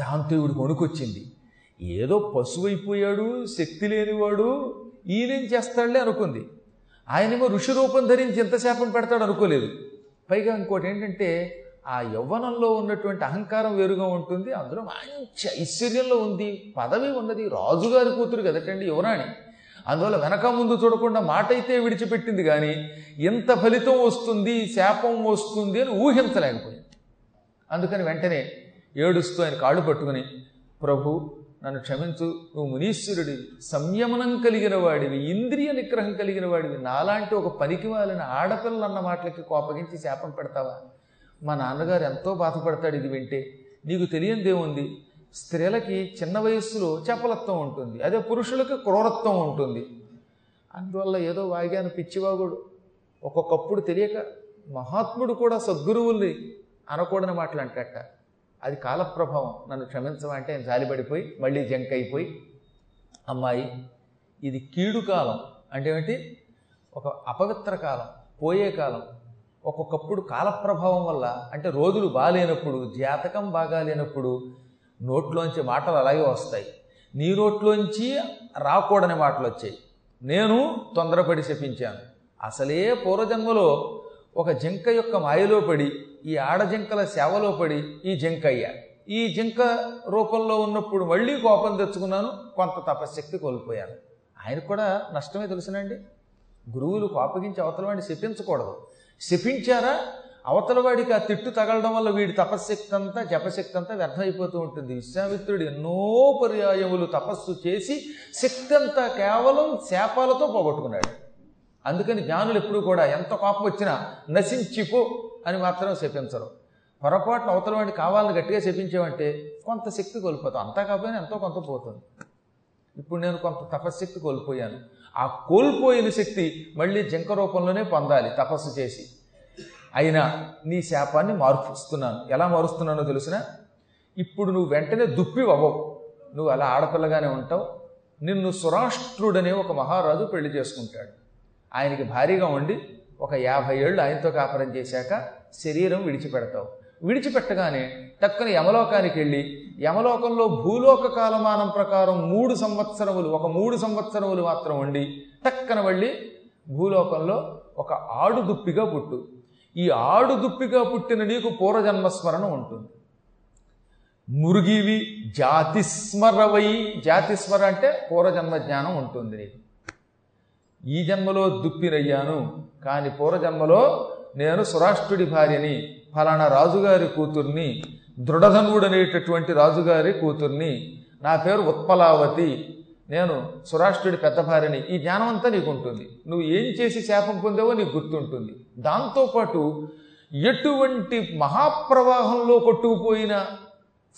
దాంతో ఇవిడికి కొనుకొచ్చింది. ఏదో పశువు అయిపోయాడు శక్తి లేనివాడు ఈయనేం చేస్తాడులే అనుకుంది. ఆయనేమో ఋషి రూపం ధరించి ఎంత శాపం పెడతాడు అనుకోలేదు. పైగా ఇంకోటి ఏంటంటే ఆ యవ్వనంలో ఉన్నటువంటి అహంకారం వేరుగా ఉంటుంది అందులో మంచి ఐశ్వర్యంలో ఉంది పదవి ఉన్నది రాజుగారి కూతురు కదటండి యువరాణి. అందువల్ల వెనక ముందు చూడకుండా మాట అయితే విడిచిపెట్టింది కానీ ఎంత ఫలితం వస్తుంది శాపం వస్తుంది అని ఊహించలేకపోయింది. అందుకని వెంటనే ఏడుస్తూ ఆయన కాళ్ళు పట్టుకుని ప్రభు నన్ను క్షమించు. నువ్వు మునీశ్వరుడివి సంయమనం కలిగిన వాడివి ఇంద్రియ నిగ్రహం కలిగిన వాడివి. నాలాంటి ఒక పనికి వాళ్ళని ఆడపిల్లలు అన్న మాటలకి కోపగించి శాపం పెడతావా? మా నాన్నగారు ఎంతో బాధపడతాడు ఇది వింటే. నీకు తెలియందేముంది స్త్రీలకి చిన్న వయస్సులో చపలత్వం ఉంటుంది అదే పురుషులకి క్రూరత్వం ఉంటుంది. అందువల్ల ఏదో వాగాను పిచ్చివాగుడు. ఒక్కొక్కప్పుడు తెలియక మహాత్ముడు కూడా సద్గురువుల్ని అనకూడని మాటలు అంటట అది కాలప్రభావం. నన్ను క్షమించమంటే నేను జాలిపడిపోయి మళ్ళీ జంక్ అయిపోయి అమ్మాయి ఇది కీడు కాలం. అంటే ఏమిటి? ఒక అపవిత్ర కాలం పోయే కాలం. ఒక్కొక్కప్పుడు కాలప్రభావం వల్ల అంటే రోజులు బాగాలేనప్పుడు జాతకం బాగాలేనప్పుడు నోట్లోంచి మాటలు అలాగే వస్తాయి. నీ నోట్లోంచి రాకూడని మాటలు వచ్చాయి నేను తొందరపడి శపించాను. అసలే పూర్వజన్మలో ఒక జింక యొక్క మాయలో పడి ఈ ఆడజింకల సేవలో పడి ఈ జింక అయ్యా. ఈ జింక రూపంలో ఉన్నప్పుడు మళ్ళీ కోపం తెచ్చుకున్నాను కొంత తపశ్శక్తి కోల్పోయాను. ఆయనకు కూడా నష్టమే తెలుసునండి. గురువులు కోపగించి అవతలవాడిని శపించకూడదు. శపించారా అవతలవాడికి ఆ తిట్టు తగలడం వల్ల వీడి తపశ్శక్తి అంతా జపశక్తి అంతా వ్యర్థమైపోతూ ఉంటుంది. విశ్వామిత్రుడు ఎన్నో పర్యాయములు తపస్సు చేసి శక్తి అంతా కేవలం శాపాలతో పోగొట్టుకున్నాడు. అందుకని జ్ఞానులు ఎప్పుడూ కూడా ఎంత కోపం వచ్చినా నశించిపో అని మాత్రం శపించరు. పొరపాటున అవతల వాడిని కావాలని గట్టిగా శపించామంటే కొంత శక్తి కోల్పోతాం. అంతా కాకపోయినా ఎంతో కొంత పోతుంది. ఇప్పుడు నేను కొంత తపశ్శక్తి కోల్పోయాను. ఆ కోల్పోయిన శక్తి మళ్ళీ జింక రూపంలోనే పొందాలి తపస్సు చేసి. అయినా నీ శాపాన్ని మారుస్తున్నాను. ఎలా మారుస్తున్నానో తెలిసిన? ఇప్పుడు నువ్వు వెంటనే దుప్పి అవ్వవు నువ్వు అలా ఆడపిల్లగానే ఉంటావు. నిన్ను సురాష్ట్రుడనే ఒక మహారాజు పెళ్ళి చేసుకుంటాడు. ఆయనకి భారీగా ఉండి ఒక యాభై ఏళ్ళు ఆయనతో కాపురం చేశాక శరీరం విడిచిపెడతావు. విడిచిపెట్టగానే టక్కున యమలోకానికి వెళ్ళి యమలోకంలో భూలోక కాలమానం ప్రకారం మూడు సంవత్సరములు ఒక మూడు సంవత్సరములు మాత్రం ఉండి టక్కన వెళ్ళి భూలోకంలో ఒక ఆడు దుప్పిగా పుట్టు. ఈ ఆడు దుప్పిగా పుట్టిన నీకు పూర్వజన్మస్మరణ ఉంటుంది. మురుగివి జాతిస్మరవై జాతిస్మర అంటే పూర్వజన్మ జ్ఞానం ఉంటుంది నీకు. ఈ జన్మలో దుప్పినయ్యాను కానీ పూర్వజన్మలో నేను సురాష్ట్రుడి భార్యని ఫలానా రాజుగారి కూతుర్ని దృఢధనుడనేటటువంటి రాజుగారి కూతుర్ని నా పేరు ఉత్పలావతి నేను సురాష్ట్రుడి పెద్ద భార్యని ఈ జ్ఞానం అంతా నీకు ఉంటుంది నువ్వు ఏం చేసి శాపం పొందావో నీకు గుర్తుంటుంది. దాంతోపాటు ఎటువంటి మహాప్రవాహంలో కొట్టుకుపోయిన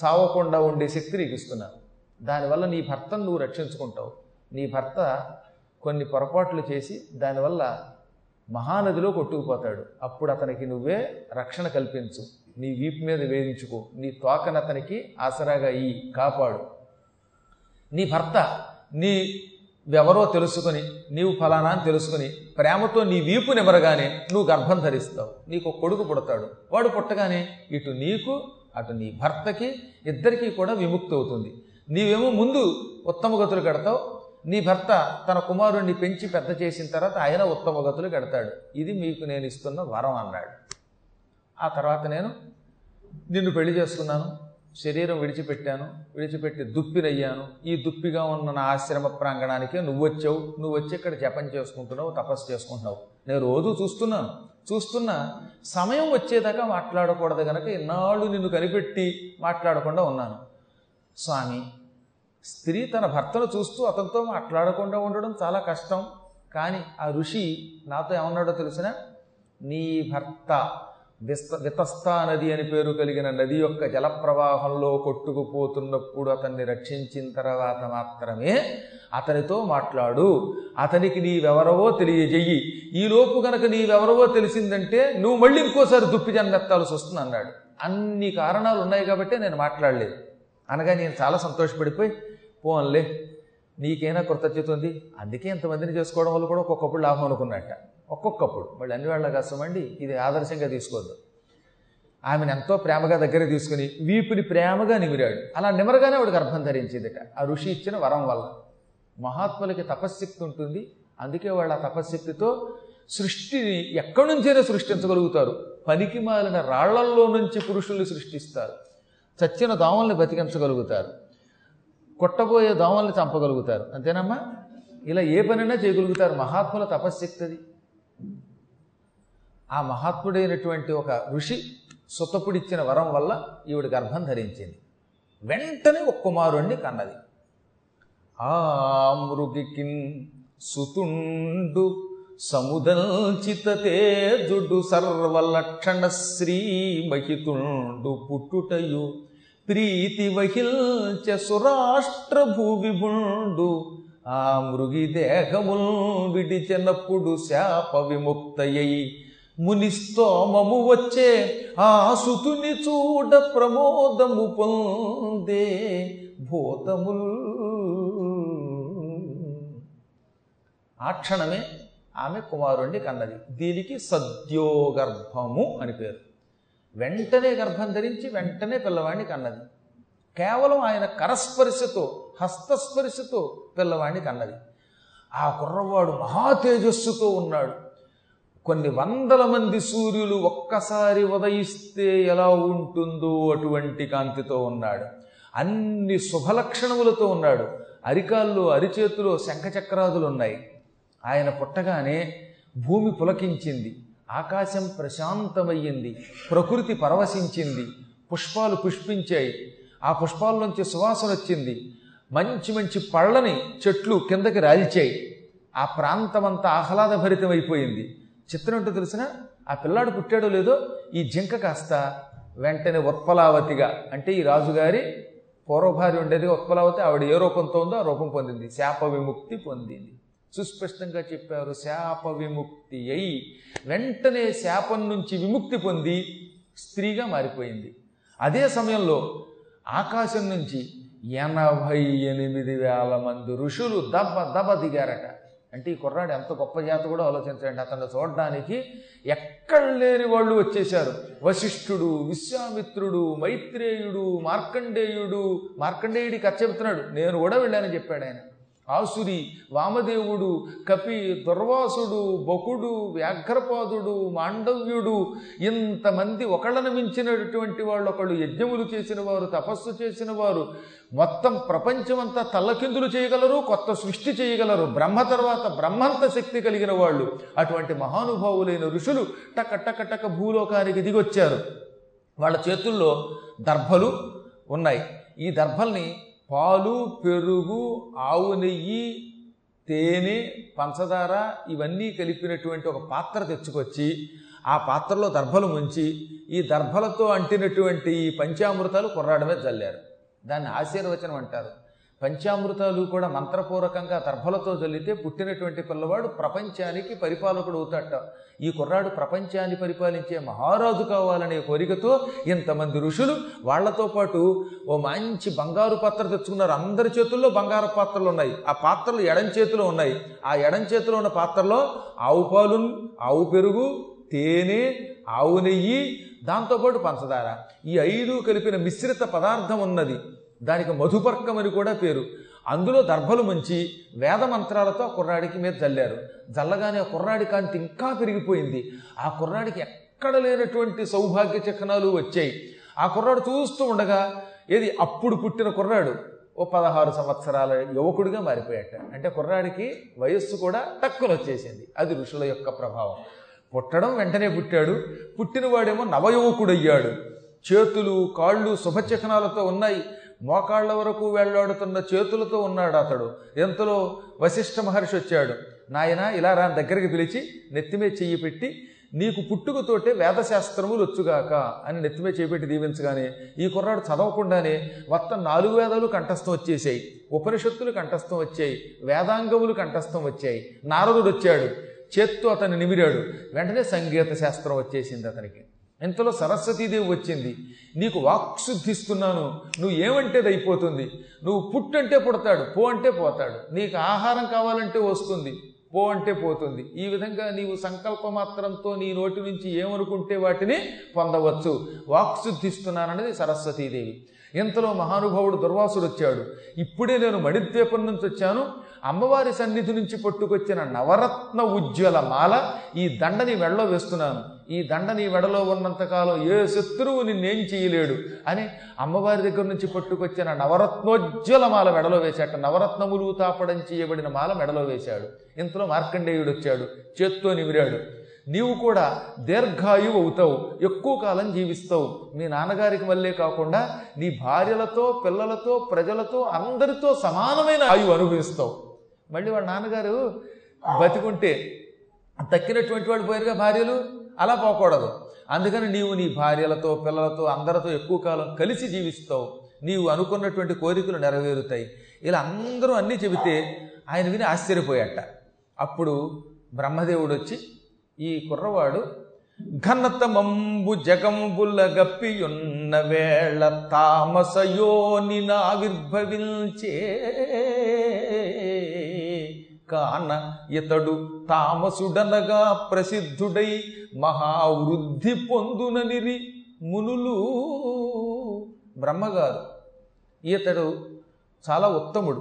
చావకుండా ఉండే శక్తి నీకు ఇస్తున్నాను దానివల్ల నీ భర్తను నువ్వు రక్షించుకుంటావు. నీ భర్త కొన్ని పొరపాట్లు చేసి దానివల్ల మహానదిలో కొట్టుకుపోతాడు. అప్పుడు అతనికి నువ్వే రక్షణ కల్పించు. నీ వీపు మీద వేధించుకో. నీ తోకను అతనికి ఆసరాగా ఈ కాపాడు. నీ భర్త నీ ఎవరో తెలుసుకుని నీవు ఫలానా అని తెలుసుకుని ప్రేమతో నీ వీపు నిమరగానే నువ్వు గర్భం ధరిస్తావు. నీకు కొడుకు పుడతాడు. వాడు పుట్టగానే ఇటు నీకు అటు నీ భర్తకి ఇద్దరికీ కూడా విముక్తి అవుతుంది. నీవేమో ముందు ఉత్తమ గతులు కడతావు నీ భర్త తన కుమారుణ్ణి పెంచి పెద్ద చేసిన తర్వాత ఆయన ఉత్తమ గతులు కడతాడు. ఇది మీకు నేను ఇస్తున్న వరం అన్నాడు. ఆ తర్వాత నేను నిన్ను పెళ్ళి చేసుకున్నాను శరీరం విడిచిపెట్టాను విడిచిపెట్టి దుప్పినయ్యాను. ఈ దుప్పిగా ఉన్న నా ఆశ్రమ ప్రాంగణానికే నువ్వు వచ్చావు. నువ్వు వచ్చి ఇక్కడ జపం చేసుకుంటున్నావు తపస్సు చేసుకుంటున్నావు. నేను రోజు చూస్తున్నాను. చూస్తున్నా సమయం వచ్చేదాకా మాట్లాడకూడదు కనుక ఇన్నాళ్ళు నిన్ను కనిపెట్టి మాట్లాడకుండా ఉన్నాను. స్వామి స్త్రీ తన భర్తను చూస్తూ అతనితో మాట్లాడకుండా ఉండడం చాలా కష్టం. కానీ ఆ ఋషి నాతో ఏమన్నాడో తెలిసిన? నీ భర్త విస్త వితస్తా నది అని పేరు కలిగిన నది యొక్క జలప్రవాహంలో కొట్టుకుపోతున్నప్పుడు అతన్ని రక్షించిన తర్వాత మాత్రమే అతనితో మాట్లాడు. అతనికి నీవెవరవో తెలియజెయ్యి. ఈలోపు గనక నీవెవరవో తెలిసిందంటే నువ్వు మళ్ళీ ఇంకోసారి దుప్పి జన్మెత్తాల్సి వస్తుంది అన్నాడు అన్ని కారణాలు ఉన్నాయి కాబట్టి నేను మాట్లాడలేదు. అనగా నేను చాలా సంతోషపడిపోయి పోన్లే నీకైనా కృతజ్ఞత ఉంది? అందుకే ఇంతమందిని చేసుకోవడం వల్ల కూడా ఒక్కొక్కప్పుడు లాభం అనుకున్నట్ట. ఒక్కొక్కప్పుడు. మళ్ళీ అన్ని వాళ్ళ కష్టమండి ఇది ఆదర్శంగా తీసుకోవద్దు. ఆమెను ఎంతో ప్రేమగా దగ్గర తీసుకుని వీపుని ప్రేమగా నిమిరాడు. అలా నిమరగానే వాడు గర్భం ధరించిందిట. ఆ ఋషి ఇచ్చిన వరం వల్ల. మహాత్ములకి తపశ్శక్తి ఉంటుంది. అందుకే వాళ్ళు ఆ తపశ్శక్తితో సృష్టిని ఎక్కడి నుంచైనా సృష్టించగలుగుతారు. పనికి మాలిన రాళ్ళల్లో నుంచి పురుషుల్ని సృష్టిస్తారు. చచ్చిన దోమల్ని బతికించగలుగుతారు కొట్టబోయే దోమల్ని చంపగలుగుతారు. అంతేనమ్మా? ఇలా ఏ పనైనా చేయగలుగుతారు. మహాత్ముల తపశ్శక్తి అది ఆ మహాత్ముడైనటువంటి ఒక ఋషి సుతపుడిచ్చిన వరం వల్ల ఈవిడ గర్భం ధరించింది. వెంటనే ఒక కుమారుణ్ణి కన్నది. ఆ మృగికిన్ సుతుండు సముదల్చిత తేజుడు సర్వలక్షణ శ్రీ మహితుండు పుట్టుటయు ప్రీతి వహిల్చ సురాష్ట్ర భూవిభుండు ఆ మృగి దేహముల్ విడిచినప్పుడు శాప విముక్తయై. మునిస్తోమము వచ్చే ఆ సుతుని చూడ ప్రమోదము పొందే భూతముల్. ఆ క్షణమే ఆమె కుమారుణ్ణి కన్నది. దీనికి సద్యోగర్భము అని పేరు. వెంటనే గర్భం ధరించి వెంటనే పిల్లవాడిని కన్నది. కేవలం ఆయన కరస్పర్శతో హస్తస్పర్శతో పిల్లవాడిని కన్నది. ఆ కుర్రవాడు మహా తేజస్సుతో ఉన్నాడు. కొన్ని వందల మంది సూర్యులు ఒక్కసారి ఉదయిస్తే ఎలా ఉంటుందో అటువంటి కాంతితో ఉన్నాడు. అన్ని శుభలక్షణములతో ఉన్నాడు. అరికాల్లో అరిచేతిలో శంఖచక్రాదులు ఉన్నాయి ఆయన పుట్టగానే భూమి పులకించింది. ఆకాశం ప్రశాంతమయ్యింది ప్రకృతి పరవశించింది పుష్పాలు పుష్పించాయి. ఆ పుష్పాల్లోంచి సువాసన వచ్చింది. మంచి మంచి పళ్ళని చెట్లు కిందకి రాల్చాయి. ఆ ప్రాంతమంతా ఆహ్లాదభరితమైపోయింది. చిత్రం ఏంటో తెలిసిన ఆ పిల్లాడు పుట్టాడో లేదో ఈ జింక కాస్త వెంటనే ఉత్పలావతిగా అంటే ఈ రాజుగారి పూర్వభార్య ఉండేది ఉత్పలావతి ఆవిడ ఏ రూపంతో ఉందో ఆ రూపం పొందింది. శాప విముక్తి పొందింది. సుస్పష్టంగా చెప్పారు శాప విముక్తి అయి వెంటనే శాపం నుంచి విముక్తి పొంది స్త్రీగా మారిపోయింది. అదే సమయంలో ఆకాశం నుంచి ఎనభై ఎనిమిది వేల మంది ఋషులు దబ దబ దిగారట. అంటే ఈ కుర్రాడు ఎంత గొప్ప జాత కూడా ఆలోచించండి అతను చూడడానికి ఎక్కడ లేని వాళ్ళు వచ్చేశారు. వశిష్ఠుడు విశ్వామిత్రుడు మైత్రేయుడు మార్కండేయుడు. మార్కండేయుడి కథ చెబుతున్నాడు నేను కూడా వెళ్ళానని చెప్పాడు ఆయన. ఆసురి వామదేవుడు కపి దుర్వాసుడు బకుడు వ్యాఘ్రపాదుడు మాండవ్యుడు ఇంతమంది ఒకళ్ళను మించినటువంటి వాళ్ళు ఒకళ్ళు యజ్ఞములు చేసిన వారు తపస్సు చేసిన వారు మొత్తం ప్రపంచమంతా తల్లకిందులు చేయగలరు కొత్త సృష్టి చేయగలరు బ్రహ్మ తర్వాత బ్రహ్మంత శక్తి కలిగిన వాళ్ళు. అటువంటి మహానుభావులైన ఋషులు టక టక టక భూలోకానికి దిగొచ్చారు. వాళ్ళ చేతుల్లో దర్భలు ఉన్నాయి. ఈ దర్భల్ని పాలు పెరుగు ఆవు నెయ్యి తేనె పంచదార ఇవన్నీ కలిపినటువంటి ఒక పాత్ర తెచ్చుకొచ్చి ఆ పాత్రలో దర్భలు ముంచి ఈ దర్భలతో అంటినటువంటి ఈ పంచామృతాలు కుర్రాడమే చల్లారు దాన్ని ఆశీర్వచనం అంటారు. పంచామృతాలు కూడా మంత్రపూర్వకంగా దర్భలతో చల్లితే పుట్టినటువంటి పిల్లవాడు ప్రపంచానికి పరిపాలకుడు అవుతాట ఈ కుర్రాడు ప్రపంచాన్ని పరిపాలించే మహారాజు కావాలనే కోరికతో ఇంతమంది ఋషులు వాళ్ళతో పాటు ఓ మంచి బంగారు పాత్ర తెచ్చుకున్నారు. అందరి చేతుల్లో బంగారు పాత్రలు ఉన్నాయి. ఆ పాత్రలు ఎడం చేతిలో ఉన్నాయి. ఆ ఎడం చేతిలో ఉన్న పాత్రలో ఆవు పాలు ఆవు పెరుగు తేనె ఆవు నెయ్యి దాంతోపాటు పంచదార. ఈ ఐదు కలిపిన మిశ్రిత పదార్థం ఉన్నది. దానికి మధుపర్కం అని కూడా పేరు. అందులో దర్భలు మంచి వేద మంత్రాలతో ఆ కుర్రాడికి మీద చల్లారు చల్లగానే ఆ కుర్రాడి కాంతి ఇంకా పెరిగిపోయింది. ఆ కుర్రాడికి ఎక్కడ లేనటువంటి సౌభాగ్య చిహ్నాలు వచ్చాయి. ఆ కుర్రాడు చూస్తూ ఉండగా ఏది అప్పుడు పుట్టిన కుర్రాడు? ఓ పదహారు సంవత్సరాల యువకుడిగా మారిపోయాట. అంటే కుర్రాడికి వయస్సు కూడా తక్కువ వచ్చేసింది. అది ఋషుల యొక్క ప్రభావం. పుట్టడం వెంటనే పుట్టాడు. పుట్టినవాడేమో నవయువకుడయ్యాడు. చేతులు కాళ్ళు శుభచిహ్నాలతో ఉన్నాయి. మోకాళ్ళ వరకు వెళ్ళాడుతున్న చేతులతో ఉన్నాడు అతడు. ఎంతలో వశిష్ఠ మహర్షి వచ్చాడు. నాయన ఇలా రా దగ్గరికి పిలిచి నెత్తిమే చెయ్యి పెట్టి నీకు పుట్టుకతోటే వేదశాస్త్రములు వచ్చుగాక అని నెత్తిమే చేపెట్టి దీవించగానే ఈ కుర్రాడు చదవకుండానే మొత్తం నాలుగు వేదాలు కంఠస్థం వచ్చేసాయి ఉపనిషత్తులు కంఠస్థం వచ్చాయి. వేదాంగములు కంఠస్థం వచ్చాయి. నారదుడు వచ్చాడు. చేత్తో అతన్ని నిమిరాడు. వెంటనే సంగీత శాస్త్రం వచ్చేసింది అతనికి. ఇంతలో సరస్వతీదేవి వచ్చింది? నీకు వాక్శుద్ధిస్తున్నాను నువ్వు ఏమంటే అయిపోతుంది? నువ్వు పుట్టంటే పుడతాడు పో అంటే పోతాడు. నీకు ఆహారం కావాలంటే వస్తుంది పో అంటే పోతుంది. ఈ విధంగా నీవు సంకల్ప మాత్రంతో నీ నోటి నుంచి ఏమనుకుంటే వాటిని పొందవచ్చు. వాక్శుద్ధిస్తున్నానన్నది సరస్వతీదేవి. ఇంతలో మహానుభావుడు దుర్వాసుడు వచ్చాడు. ఇప్పుడే నేను మణిద్వీపం నుంచి వచ్చాను. అమ్మవారి సన్నిధి నుంచి పట్టుకొచ్చిన నవరత్న ఉజ్వల మాల ఈ దండని మెడలో వేస్తున్నాను. ఈ దండ నీ మెడలో ఉన్నంతకాలం ఏ శత్రువు నిన్నేం చేయలేడు అని అమ్మవారి దగ్గర నుంచి పట్టుకొచ్చిన నవరత్నోజ్వల మాల మెడలో వేశాట. నవరత్నములు తాపడం చేయబడిన మాల మెడలో వేశాడు. ఇంతలో మార్కండేయుడు వచ్చాడు. చేత్తో నిమిరాడు నీవు కూడా దీర్ఘాయువు అవుతావు. ఎక్కువ కాలం జీవిస్తావు. మీ నాన్నగారికి వల్లే కాకుండా నీ భార్యలతో పిల్లలతో ప్రజలతో అందరితో సమానమైన ఆయువు అనుభవిస్తావు. మళ్ళీ వాళ్ళ నాన్నగారు బతికుంటే తక్కినటువంటి వాళ్ళు పోయారుగా భార్యలు? అలా పోకూడదు. అందుకని నీవు నీ భార్యలతో పిల్లలతో అందరితో ఎక్కువ కాలం కలిసి జీవిస్తావు. నీవు అనుకున్నటువంటి కోరికలు నెరవేరుతాయి. ఇలా అందరూ అన్నీ చెబితే ఆయన విని ఆశ్చర్యపోయాట. అప్పుడు బ్రహ్మదేవుడు వచ్చి ఈ కుర్రవాడు ఘనతమంబు జగంబుల గప్పియున్న వేళ తామసయోని ఆవిర్భవించే కాన ఇతడు తామసుడనగా ప్రసిద్ధుడై మహావృద్ధి పొందుననిరి మునులు. బ్రహ్మగారు ఈతడు చాలా ఉత్తముడు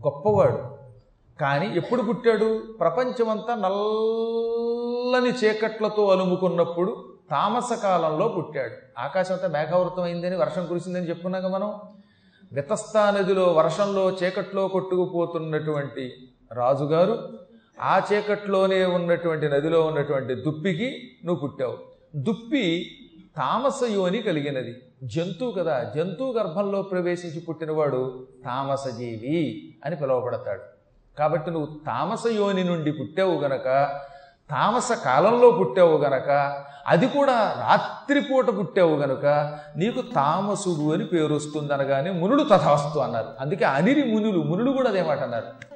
గొప్పవాడు కానీ ఎప్పుడు పుట్టాడు? ప్రపంచమంతా నల్లని చీకట్లతో అలుముకున్నప్పుడు తామస కాలంలో పుట్టాడు. ఆకాశం అంతా మేఘావృతం అయిందని వర్షం కురిసిందని చెప్పుకున్నాక మనం? వితస్థా నదిలో వర్షంలో చీకట్లో కొట్టుకుపోతున్నటువంటి రాజుగారు ఆ చీకట్లోనే ఉన్నటువంటి నదిలో ఉన్నటువంటి దుప్పికి నువ్వు పుట్టావు. దుప్పి తామస యోని కలిగినది. జంతువు కదా జంతువు గర్భంలో ప్రవేశించి పుట్టినవాడు తామసజీవి అని పిలువబడతాడు. కాబట్టి నువ్వు తామస యోని నుండి పుట్టావు గనక తామస కాలంలో పుట్టావు గనక అది కూడా రాత్రిపూట పుట్టావు గనుక నీకు తామసుడు అని పేరు వస్తుంది అనగానే మునుడు తథాస్తు అన్నారు. అందుకే అనిరి మునులు మునులు కూడా అదే మాట అన్నారు.